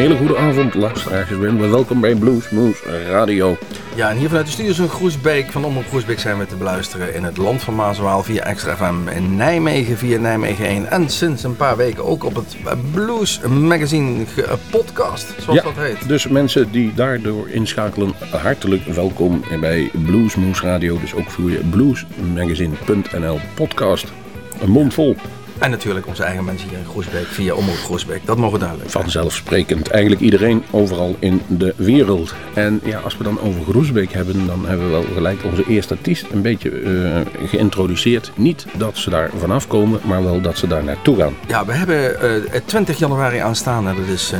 Hele goede avond, luisteraars. Welkom bij Blues Moose Radio. Ja, en hier vanuit de studios in Groesbeek van Omroep Groesbeek zijn we te beluisteren in het land van Maaswaal via Extra FM in Nijmegen via Nijmegen 1. En sinds een paar weken ook op het Blues Magazine podcast, zoals dat heet. Dus mensen die daardoor inschakelen, hartelijk welkom bij Blues Moose Radio. Dus ook via bluesmagazine.nl podcast. Een mond vol. En natuurlijk onze eigen mensen hier in Groesbeek via Omroep Groesbeek. Dat mogen duidelijk Vanzelfsprekend. Eigenlijk iedereen overal in de wereld. En ja, als we dan over Groesbeek hebben, dan hebben we wel gelijk onze eerste artiest een beetje uh, geïntroduceerd. Niet dat ze daar vanaf komen, maar wel dat ze daar naartoe gaan. Ja, we hebben uh, 20 januari aanstaande, dat is uh,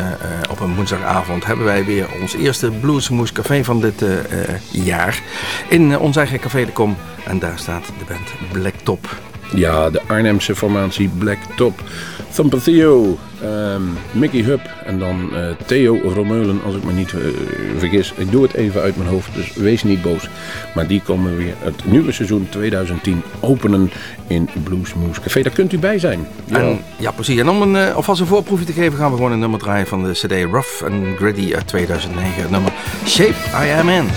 op een woensdagavond, hebben wij weer ons eerste Bluesmoes Café van dit jaar. In ons eigen Café de Kom. En daar staat de band Blacktop. Ja, de Arnhemse formatie Black Top. Thumper Theo, um, Mickey Hub en dan uh, Theo Romeulen, als ik me niet uh, vergis. Ik doe het even uit mijn hoofd, dus wees niet boos. Maar die komen weer het nieuwe seizoen 2010 openen in Bluesmoose Café. Daar kunt u bij zijn. Ja, en, ja precies. En om een, uh, alvast een voorproefje te geven, gaan we gewoon een nummer draaien van de CD Rough and Gritty uit 2009. Het nummer Shape I Am In.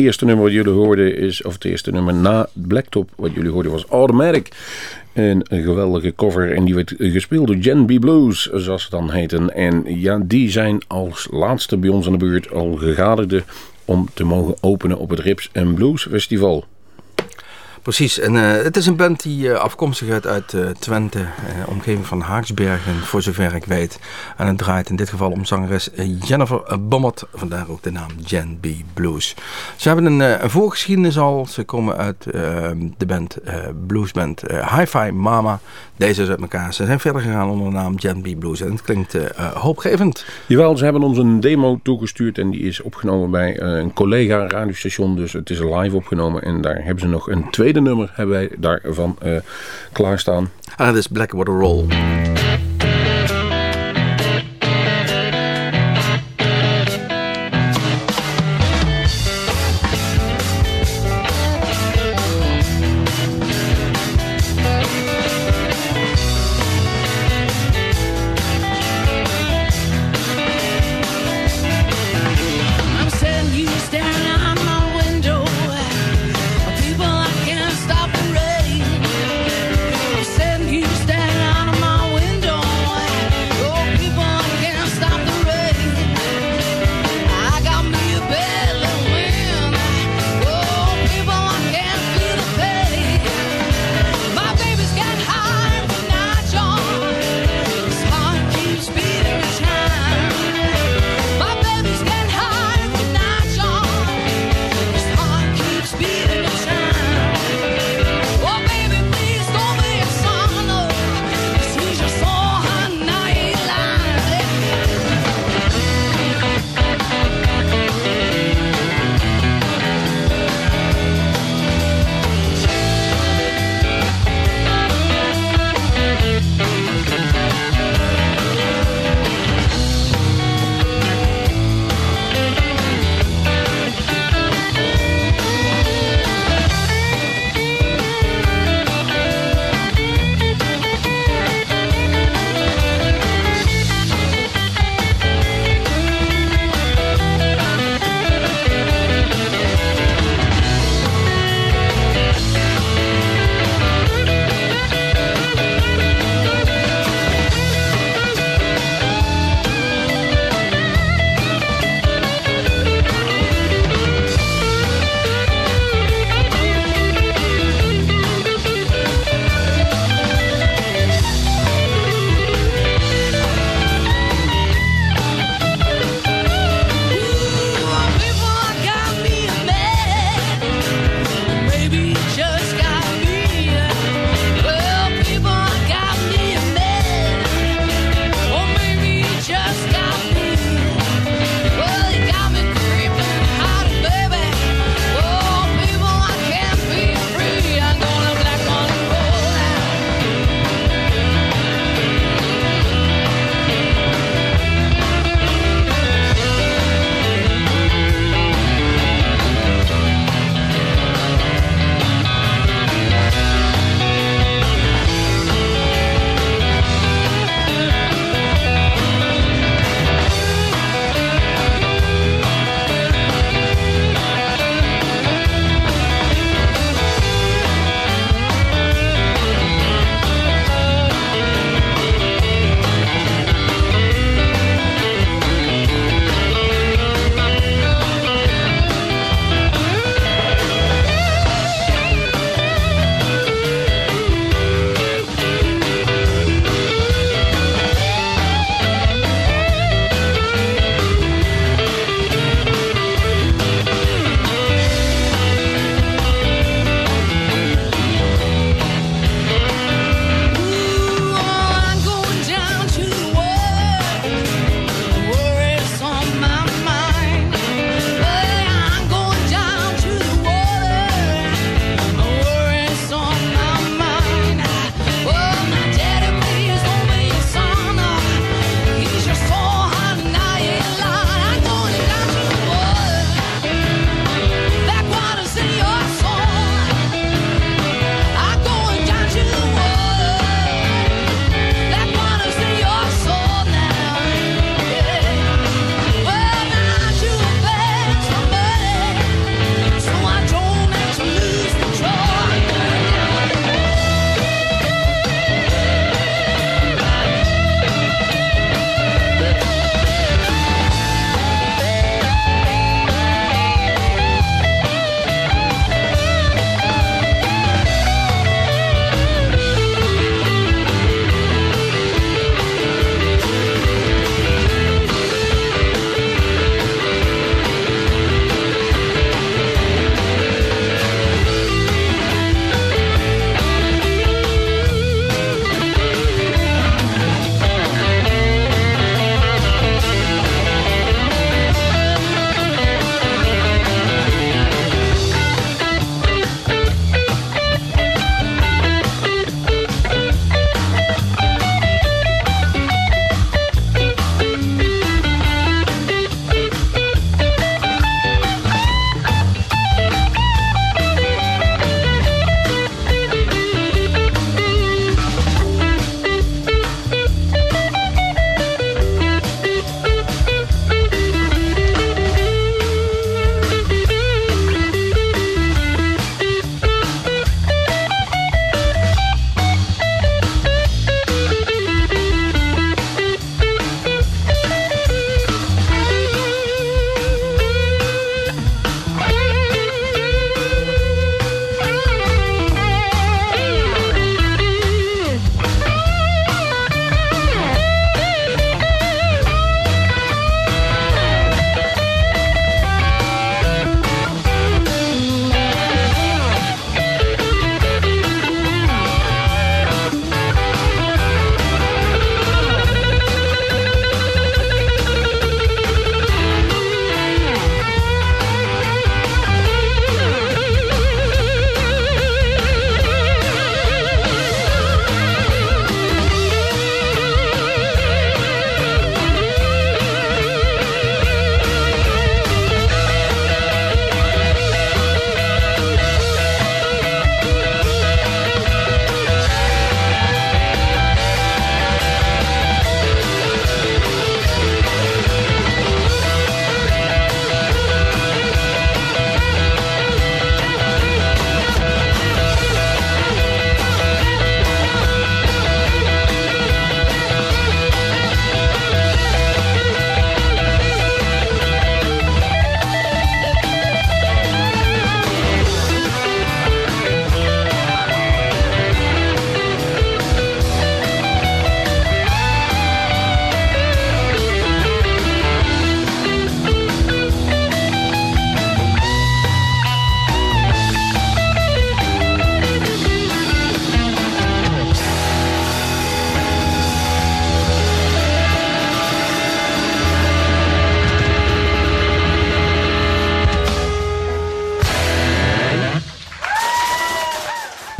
Eerste nummer wat jullie hoorden is, of het eerste nummer na Blacktop wat jullie hoorden was Automatic. Een geweldige cover en die werd gespeeld door Gen B Blues, zoals ze dan heten. En ja, die zijn als laatste bij ons aan de buurt al gegadigde om te mogen openen op het Rips and Blues Festival. Precies, en eh, het is een band die eh, afkomstig is uit eh, Twente, omgeving van Haaksbergen, voor zover ik weet. En het draait in dit geval om zangeres Jennifer Bommert, vandaar ook de naam Jen B. Blues. Ze hebben een, voorgeschiedenis al, ze komen uit eh, de band, bluesband Hi-Fi Mama. Deze is uit elkaar, ze zijn verder gegaan onder de naam Jen B. Blues en het klinkt hoopgevend. Jawel, ze hebben ons een demo toegestuurd en die is opgenomen bij een collega radiostation. Dus het is live opgenomen en daar hebben ze nog een tweede nummer hebben wij daarvan eh klaarstaan. En het is Blackwater Roll.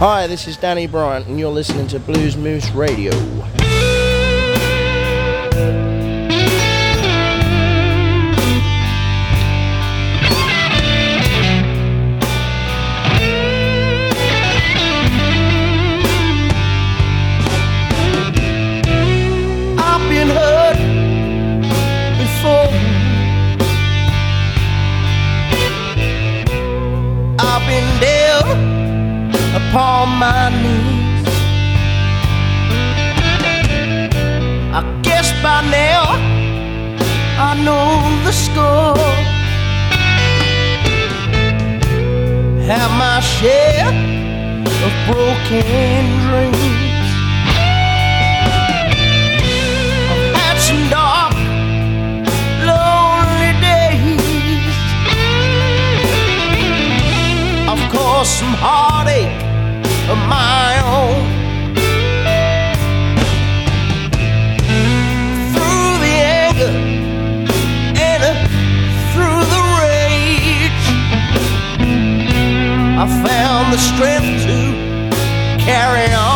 Hi, this is Danny Bryant, and you're listening to Blues Moose Radio. broken dreams. I've had some dark, lonely days. I've caused some heartache of my own. Through the anger and through the rage, I found the strength to carry on.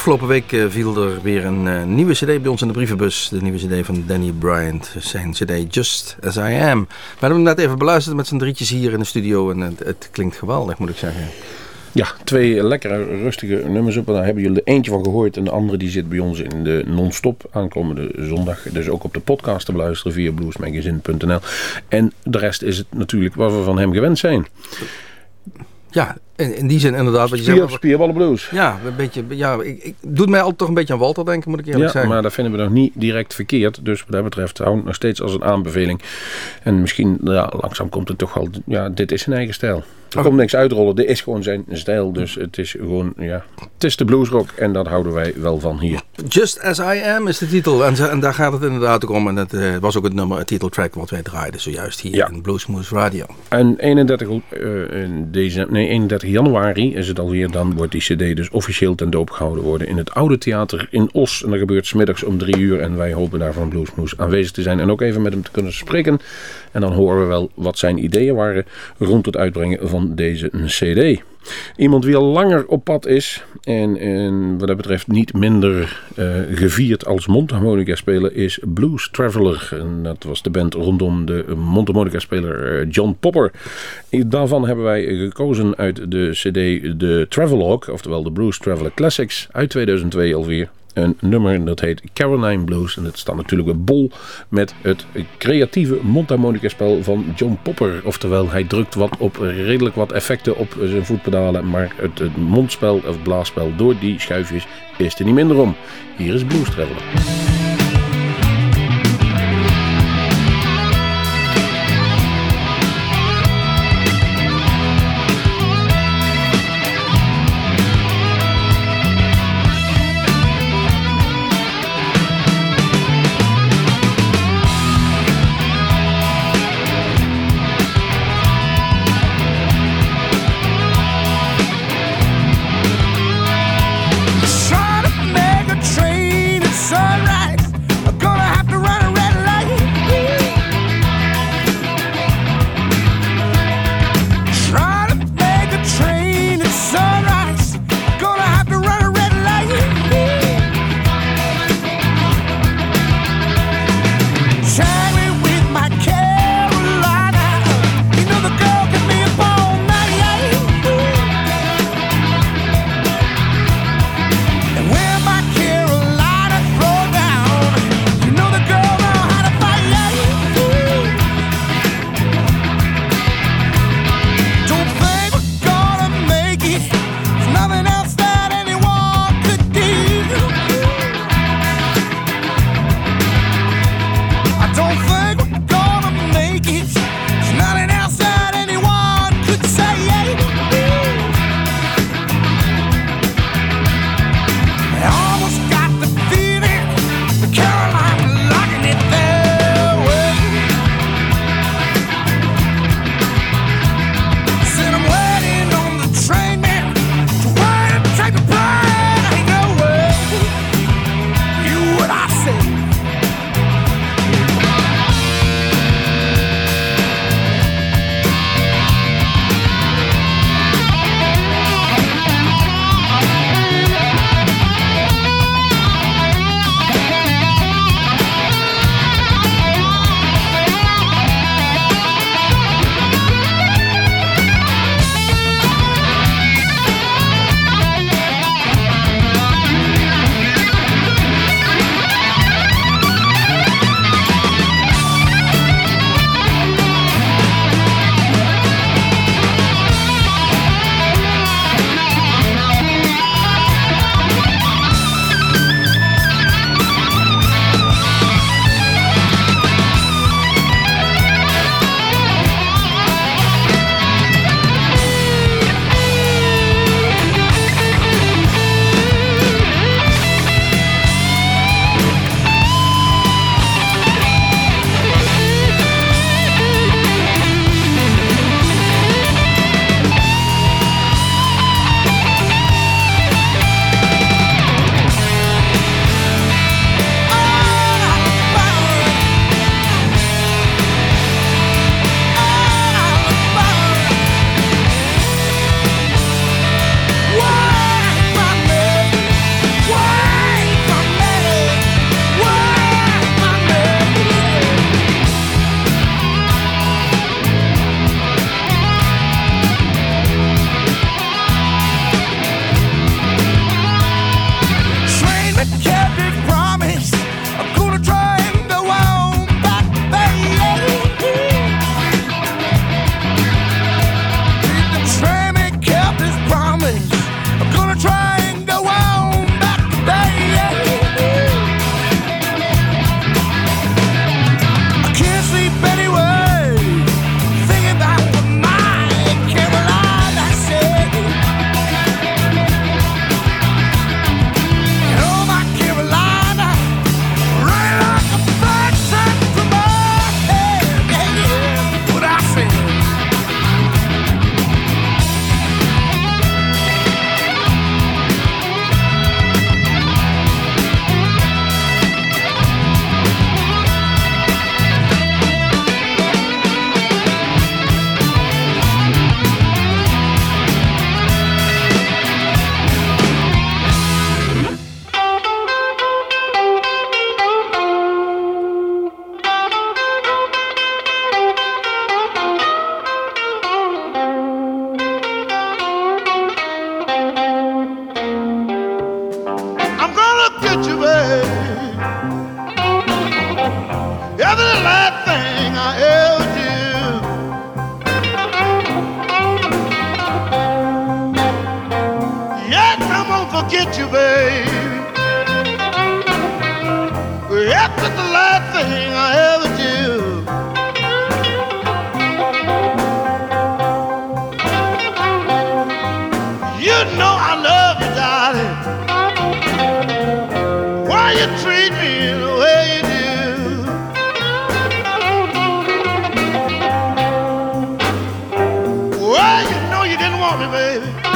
Afgelopen week eh, viel er weer een eh, nieuwe cd bij ons in de brievenbus. De nieuwe cd van Danny Bryant. Zijn cd Just As I Am. We hebben hem net even beluisterd met z'n drietjes hier in de studio. En het, klinkt geweldig, moet ik zeggen. Ja, twee lekkere, rustige nummers op. Daar hebben jullie eentje van gehoord. En de andere die zit bij ons in de non-stop aankomende zondag. Dus ook op de podcast te beluisteren via bluesmagazine.nl. En de rest is het natuurlijk wat we van hem gewend zijn. Ja, in, in die zin inderdaad. Wat je Spier, zegt, spierballen blues. ja, een beetje, ja ik, ik, doet mij altijd toch een beetje aan Walter denken, moet ik eerlijk Ja, zeggen. maar dat vinden we nog niet direct verkeerd. Dus wat dat betreft hou ik nog steeds als een aanbeveling. En misschien, ja, langzaam komt het toch wel... Ja, dit is zijn eigen stijl. Er komt niks uitrollen. Dit is gewoon zijn stijl. Dus het is gewoon, ja... Het is de bluesrock en dat houden wij wel van hier. Just As I Am is de titel. En, daar gaat het inderdaad ook om. En dat eh, was ook het nummer, het titeltrack wat wij draaiden zojuist hier Ja. in Bluesmoose Radio. En 31, eh, deze, nee, 31 januari is het alweer. Dan wordt die cd dus officieel ten doop gehouden worden in het Oude Theater in Os. En dat gebeurt smiddags om drie uur. En wij hopen daar van Bluesmoes aanwezig te zijn. En ook even met hem te kunnen spreken. En dan horen we wel wat zijn ideeën waren rond het uitbrengen van deze cd. Iemand die al langer op pad is en, en wat dat betreft niet minder eh, gevierd als mondharmonica speler is Blues Traveler. En dat was de band rondom de mondharmonica speler eh, John Popper. Daarvan hebben wij gekozen uit de cd de Travelogue, oftewel de Blues Traveler Classics uit 2002 alweer. Een nummer dat heet Caroline Blues. En het staat natuurlijk weer bol met het creatieve mondharmonica spel van John Popper. Oftewel, hij drukt wat op redelijk wat effecten op zijn voetpedalen. Maar het, het mondspel of blaasspel door die schuifjes is er niet minder om. Hier is Blues Traveler.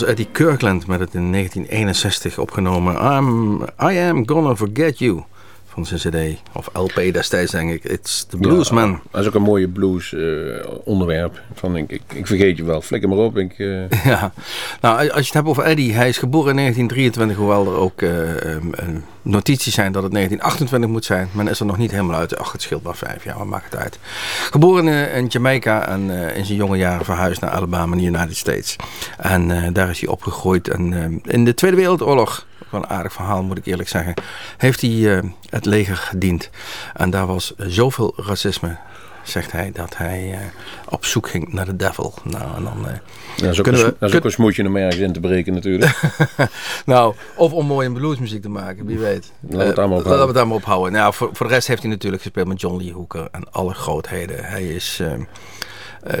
was Eddie Kirkland met het in 1961 opgenomen I'm, I Am Gonna Forget You van zijn cd. Of LP destijds denk ik. It's the Bluesman. Ja, dat is ook een mooie blues eh, onderwerp. Van, ik, ik, ik vergeet je wel. Flikker maar op. Ik, eh, Ja, nou als je het hebt over Eddie, hij is geboren in 1923, hoewel er ook eh, ehm, eh, notities zijn dat het 1928 moet zijn. Men is er nog niet helemaal uit. Ach, het scheelt maar vijf jaar, wat maakt het uit. Geboren in Jamaica en in zijn jonge jaren verhuisd naar Alabama in de United States. En daar is hij opgegroeid. En eh, in de Tweede Wereldoorlog, wel een aardig verhaal moet ik eerlijk zeggen, heeft hij eh, het leger gediend. En daar was zoveel racisme zegt hij dat hij eh, op zoek ging naar de devil. Nou, en dan, eh, dat is ook, een, we- dat is ook een om ergens in te breken natuurlijk. nou, of om mooi een bluesmuziek te maken, wie weet. Laten we het daar maar op Laten we het ophouden. Nou, voor, voor de rest heeft hij natuurlijk gespeeld met John Lee Hooker en alle grootheden. Hij is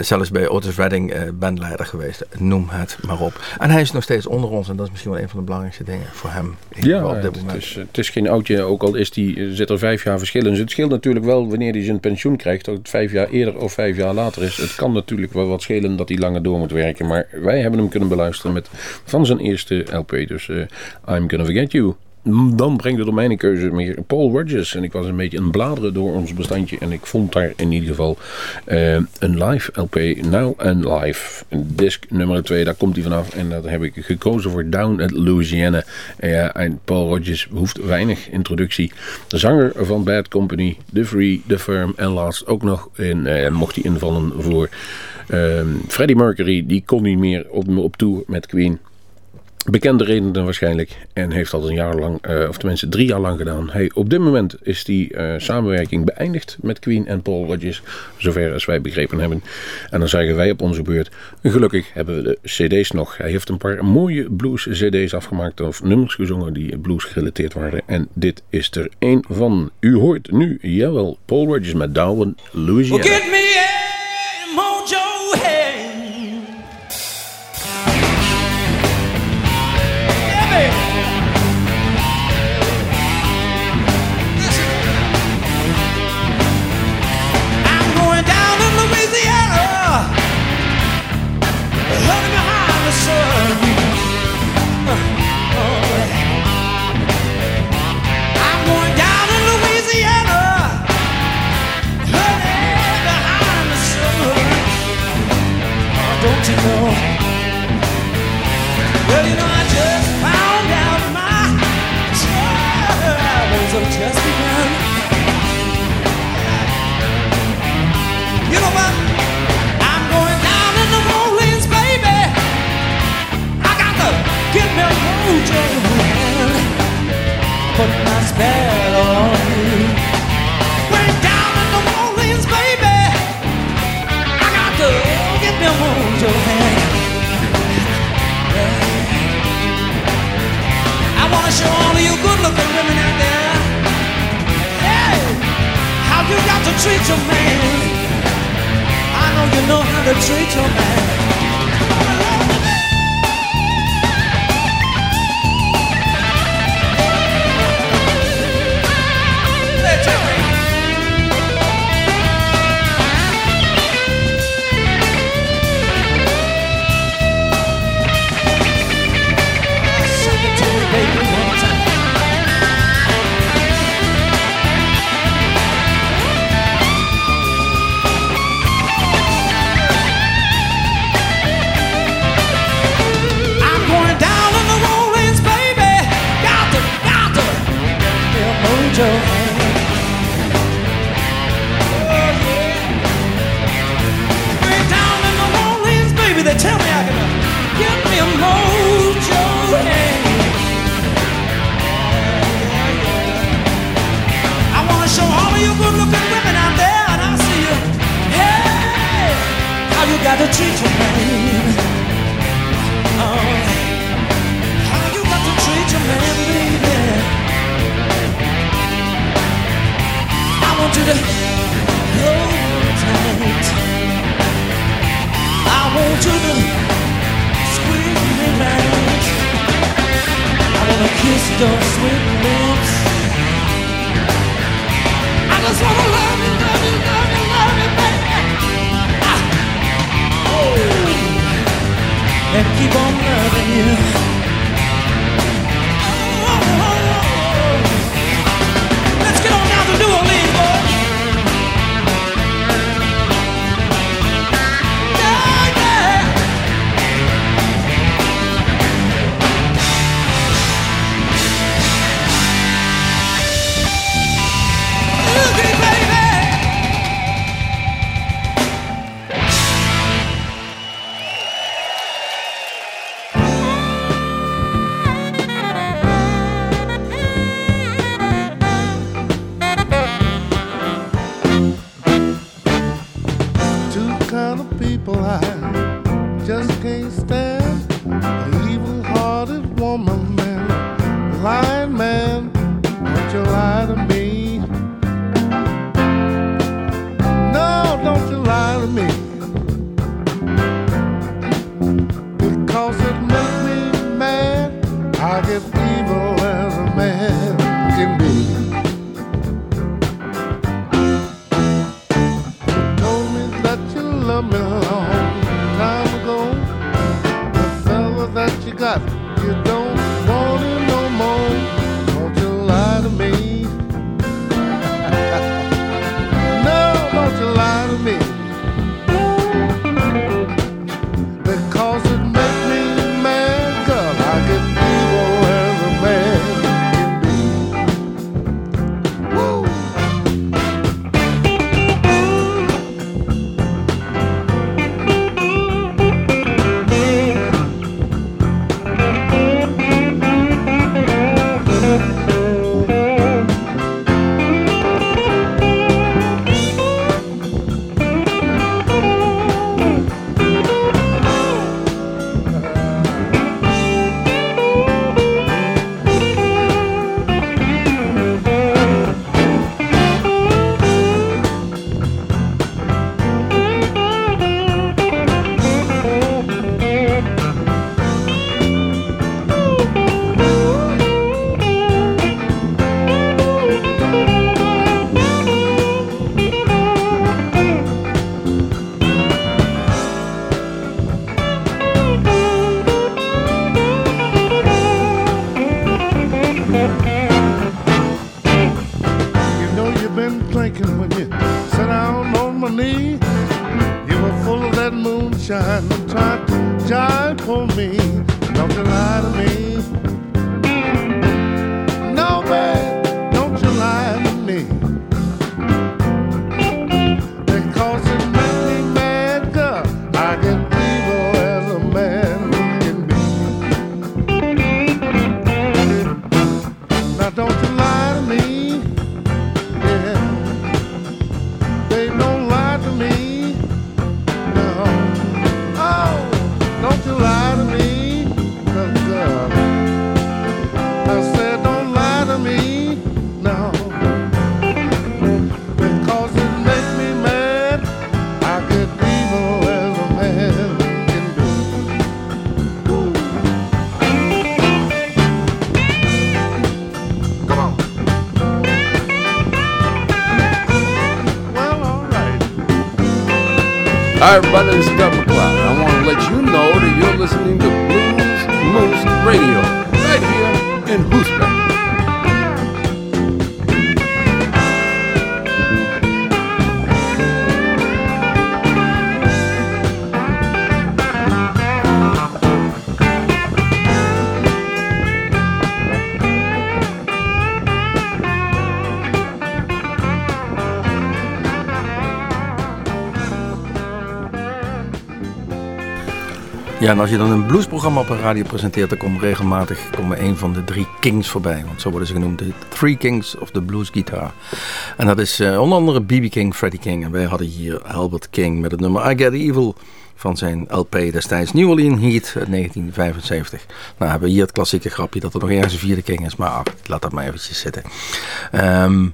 zelfs bij Otis Redding eh, bandleider geweest. Noem het maar op. En hij is nog steeds onder ons en dat is misschien wel een van de belangrijkste dingen voor hem. Ja, op dit het, moment. is, het is geen oudje, ook al is die, eh, zit er vijf jaar verschil in. Dus het scheelt natuurlijk wel wanneer hij zijn pensioen krijgt. Dat het vijf jaar eerder of vijf jaar later is. Het kan natuurlijk wel wat schelen dat hij langer door moet werken. Maar wij hebben hem kunnen beluisteren met, van zijn eerste LP. Dus eh, I'm Gonna Forget You. Dan brengt het op mijn keuze meer Paul Rogers. En ik was een beetje aan het bladeren door ons bestandje. En ik vond daar in ieder geval eh, een live LP. Now and Live. Disc nummer 2, daar komt hij vanaf. En dat heb ik gekozen voor Down at Louisiana. Ja, en Paul Rogers hoeft weinig introductie. De zanger van Bad Company, The Free, The Firm en laatst ook nog in, eh, mocht hij invallen voor ehm, Freddie Mercury. Die kon niet meer op, op tour met Queen. Bekende redenen waarschijnlijk. En heeft dat een jaar lang, eh, of tenminste drie jaar lang gedaan. Hij, op dit moment is die eh, samenwerking beëindigd met Queen en Paul Rodgers. Zover als wij begrepen hebben. En dan zeggen wij op onze beurt. Gelukkig hebben we de cd's nog. Hij heeft een paar mooie blues cd's afgemaakt. Of nummers gezongen die blues gerelateerd waren. En dit is er één van. U hoort nu, jawel, Paul Rodgers met Down Louisiana. Well, put my spell on you. Way down in New Orleans, baby, I got to get me a hold your hand. I wanna show all of you good-looking women out there, hey, how you got to treat your man. I know you know how to treat your man. 죠 Hi, everybody, this is Doug McCloud. I want to let you know that you're listening to Blues Moose Radio right here in Hoosbeck. Ja, als je dan een bluesprogramma op een radio presenteert, dan komt regelmatig komen een van de drie kings voorbij. Want zo worden ze genoemd, de Three Kings of the Blues Guitar. En dat is eh, onder andere B.B. King, Freddie King. En wij hadden hier Albert King met het nummer I Get Evil van zijn LP destijds New Orleans Heat uit 1975. Nou hebben we hier het klassieke grapje dat er nog ergens een vierde King is, maar ach, laat dat maar eventjes zitten. Ehm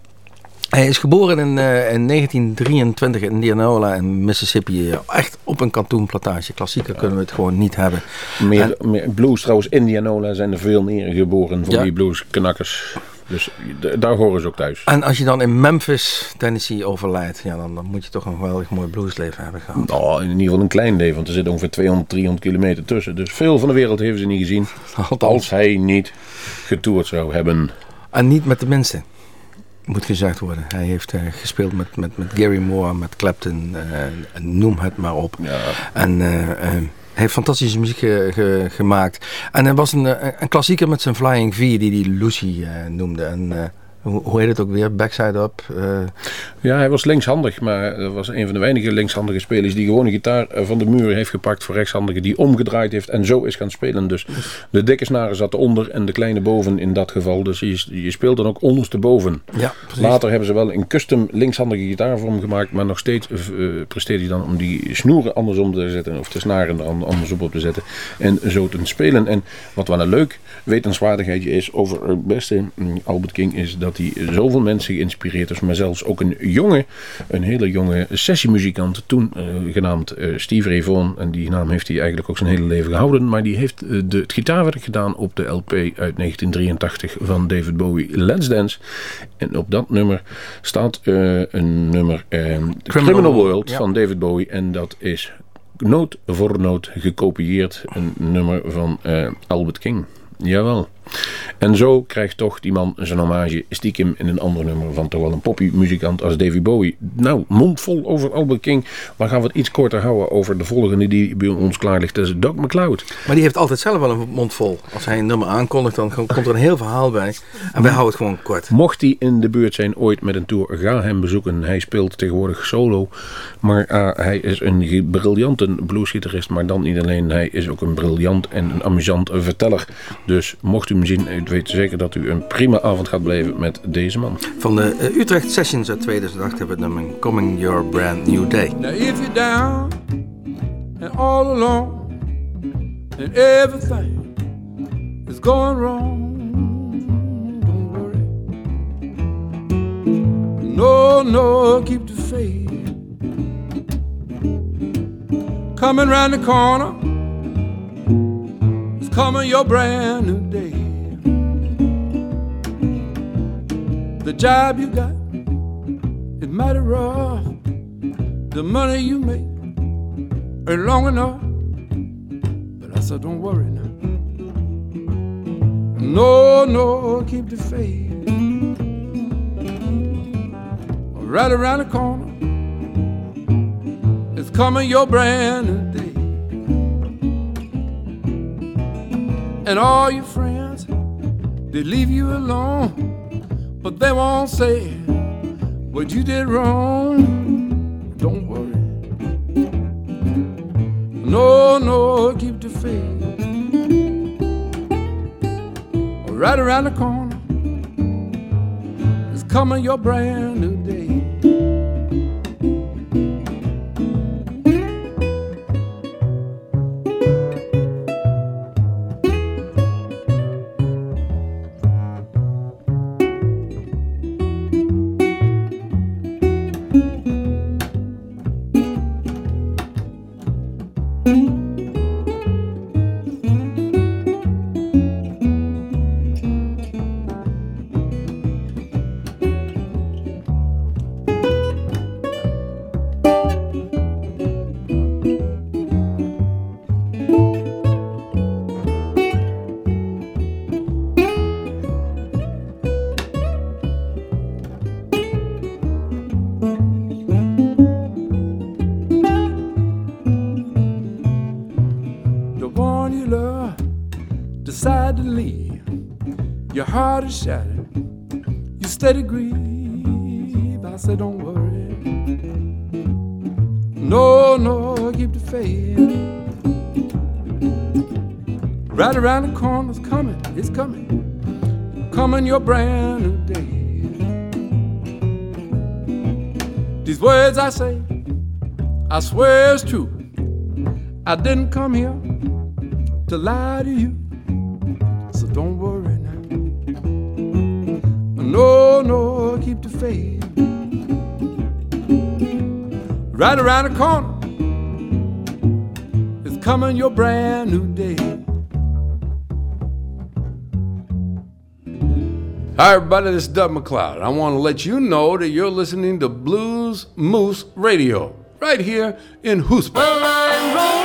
hij is geboren in, eh, in 1923 in Indianola in Mississippi. Echt op een kantoenplantage. Klassieker kunnen we het gewoon niet hebben. Meer, meer blues trouwens, Indianola zijn er veel meer geboren voor Ja. die bluesknakkers. Dus daar horen ze ook thuis. En als je dan in Memphis, Tennessee overlijdt, ja, dan, dan moet je toch een geweldig mooi bluesleven hebben gehad. Nou, in ieder geval een klein leven, want er zit ongeveer 200, 300 kilometer tussen. Dus veel van de wereld hebben ze niet gezien. Althans. Als hij niet getoerd zou hebben. En niet met de minste, moet gezegd worden. Hij heeft eh, gespeeld met, met, met Gary Moore, met Clapton, eh, noem het maar op. Ja. En eh, hij heeft fantastische muziek ge- ge- gemaakt. En hij was een, een klassieker met zijn Flying V, die hij Lucy noemde. En hoe, heet het ook weer? Backside Up. eh, Ja, hij was linkshandig, maar hij was een van de weinige linkshandige spelers die gewoon een gitaar eh, van de muur heeft gepakt voor rechtshandigen, die omgedraaid heeft en zo is gaan spelen. Dus de dikke snaren zat eronder en de kleine boven in dat geval. Dus je, je speelt dan ook ondersteboven. ja, precies. Later hebben ze wel een custom linkshandige gitaarvorm gemaakt, maar nog steeds eh, presteert hij dan om die snoeren andersom te zetten of de snaren er an- andersom op te zetten en zo te spelen. En wat wel een leuk wetenswaardigheidje is over het beste mm, Albert King is dat hij zoveel mensen geïnspireerd is, maar zelfs ook een jonge, een hele jonge sessiemuzikant toen eh, genaamd eh, Steve Vaughan en die naam heeft hij eigenlijk ook zijn hele leven gehouden, maar die heeft eh, de, het gitaarwerk gedaan op de LP uit 1983 van David Bowie, Let's Dance. En op dat nummer staat een nummer eh, Criminal, World ja. van David Bowie. En dat is noot voor noot gekopieerd. Een nummer van Albert King. Jawel. En zo krijgt toch die man zijn hommage stiekem in een ander nummer van toch wel een poppy-muzikant als David Bowie. Nou, mondvol over Albert King. Maar gaan we het iets korter houden over de volgende die bij ons klaar ligt. Dat is Doc McCloud. Maar die heeft altijd zelf wel een mond vol. Als hij een nummer aankondigt, dan komt er een heel verhaal bij. En wij houden het gewoon kort. Mocht hij in de buurt zijn ooit met een tour, ga hem bezoeken. Hij speelt tegenwoordig solo. Maar ah, hij is een briljante bluesgitarist. Maar dan niet alleen, hij is ook een briljant en een amusant verteller. Dus mocht u hem zien, u weet zeker dat u een prima avond gaat beleven met deze man. Van de eh, Utrecht Sessions uit 2008 hebben we het nummer Coming Your Brand New Day. Now if you're down and all alone and everything is going wrong, don't worry. No, no, keep the faith. Coming round the corner, coming your brand new day. The job you got is mighty rough. The money you make ain't long enough. But I said, don't worry now. No, no, keep the faith. Right around the corner, it's coming your brand new day. And all your friends, they leave you alone, but they won't say what you did wrong. Don't worry. No, no, keep the faith. Right around the corner, it's coming your brand new day. No, no, keep the faith. Right around the corner, it's coming, it's coming, coming your brand new day. These words I say, I swear it's true. I didn't come here to lie to you, so don't worry now. No, no, keep the faith. Right around the corner, it's coming your brand new day. Hi, everybody, this is Doug McLeod. I want to let you know that you're listening to Blues Moose Radio right here in Hoospa.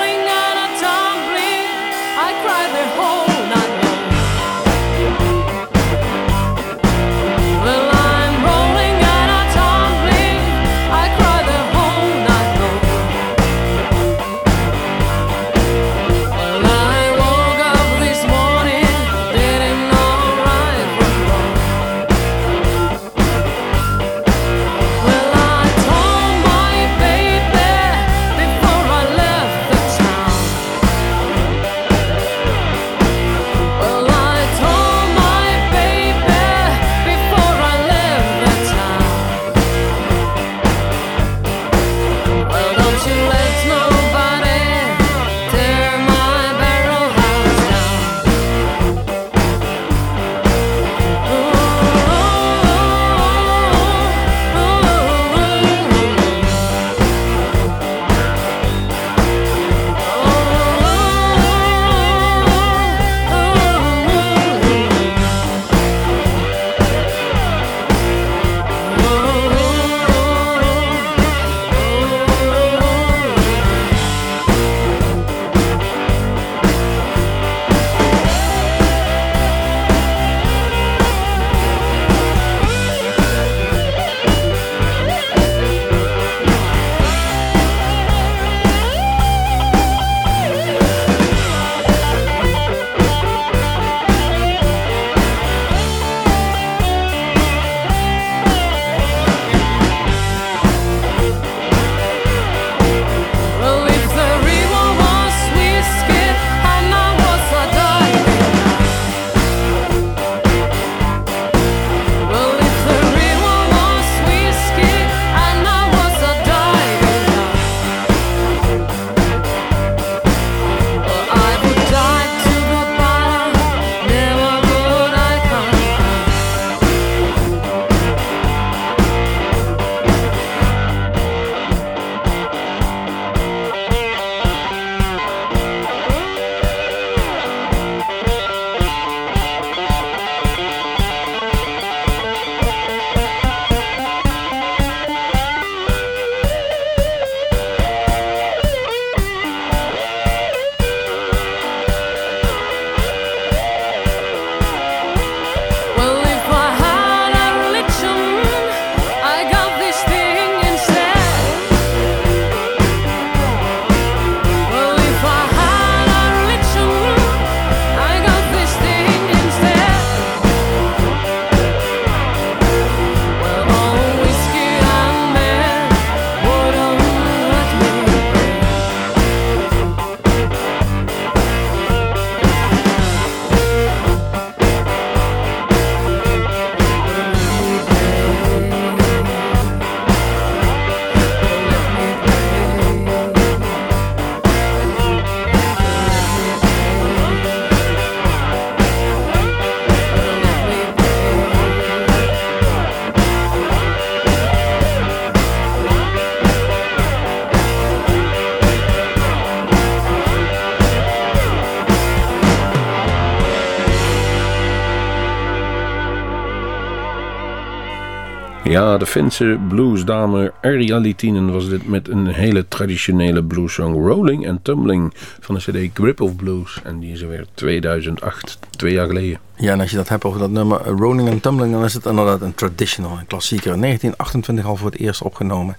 De Finse bluesdame Arja Litinen was dit met een hele traditionele bluessong Rolling and Tumbling van de cd Grip of Blues. En die is er weer 2008, twee jaar geleden. Ja, en als je dat hebt over dat nummer eh, Rolling and Tumbling, dan is het inderdaad een traditional, een klassieker. In 1928 al voor het eerst opgenomen.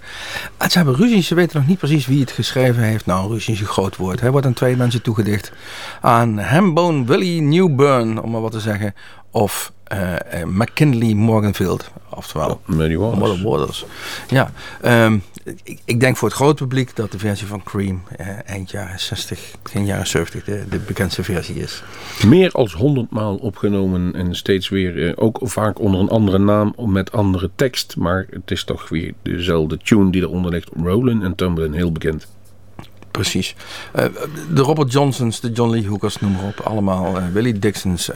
En ze hebben ruzie, ze weten nog niet precies wie het geschreven heeft. Nou, ruzie is een groot woord. Hij wordt aan twee mensen toegedicht. Aan Hambone Willie Newburn, om maar wat te zeggen. Of eh, eh, McKinley Morganfield, oftewel Muddy Waters. Muddy Waters. Ja, ehm, ik, ik denk voor het grote publiek dat de versie van Cream eh, eind jaren 60, begin jaren 70 de, de bekendste versie is. Meer als honderd maal opgenomen en steeds weer, eh, ook vaak onder een andere naam met andere tekst. Maar het is toch weer dezelfde tune die eronder ligt. Rolling and Tumbling, heel bekend. Precies. Eh, de Robert Johnsons, de John Lee Hookers, noem maar op. Allemaal, eh, Willie Dixons,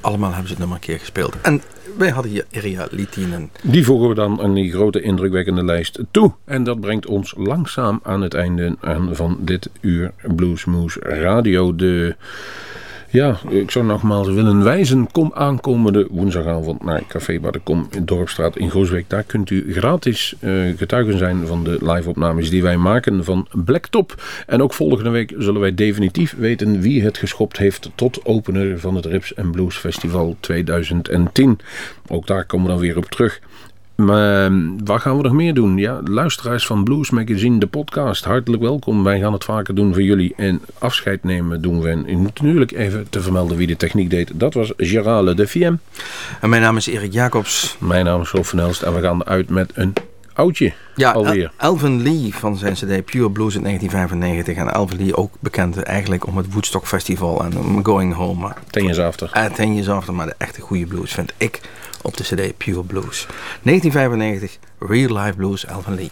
allemaal hebben ze het nummer een keer gespeeld. En wij hadden hier Iria Litinen. Die voegen we dan aan die grote indrukwekkende lijst toe. En dat brengt ons langzaam aan het einde van dit uur Bluesmoose Radio. De, ja, ik zou nogmaals willen wijzen. Kom aankomende woensdagavond naar Café Bar in Dorpstraat in Groesbeek. Daar kunt u gratis eh, getuigen zijn van de live-opnames die wij maken van Blacktop. En ook volgende week zullen wij definitief weten wie het geschopt heeft tot opener van het Rips Blues Festival 2010. Ook daar komen we dan weer op terug. Maar ehm, wat gaan we nog meer doen? Ja, luisteraars van Blues Magazine, de podcast, hartelijk welkom. Wij gaan het vaker doen voor jullie. En afscheid nemen doen we. En natuurlijk even te vermelden wie de techniek deed. Dat was Gerale de Fiem. En mijn naam is Erik Jacobs. Mijn naam is Rob van Elst en we gaan eruit met een oudje Ja, alweer. El- Elvin Lee van zijn CD Pure Blues in 1995. En Elvin Lee ook bekend eigenlijk om het Woodstock Festival en Going Home. Ten years after. Uh, ten years after, maar de echte goede blues vind ik op de CD Pure Blues. 1995, Real Life Blues, Elvin Lee.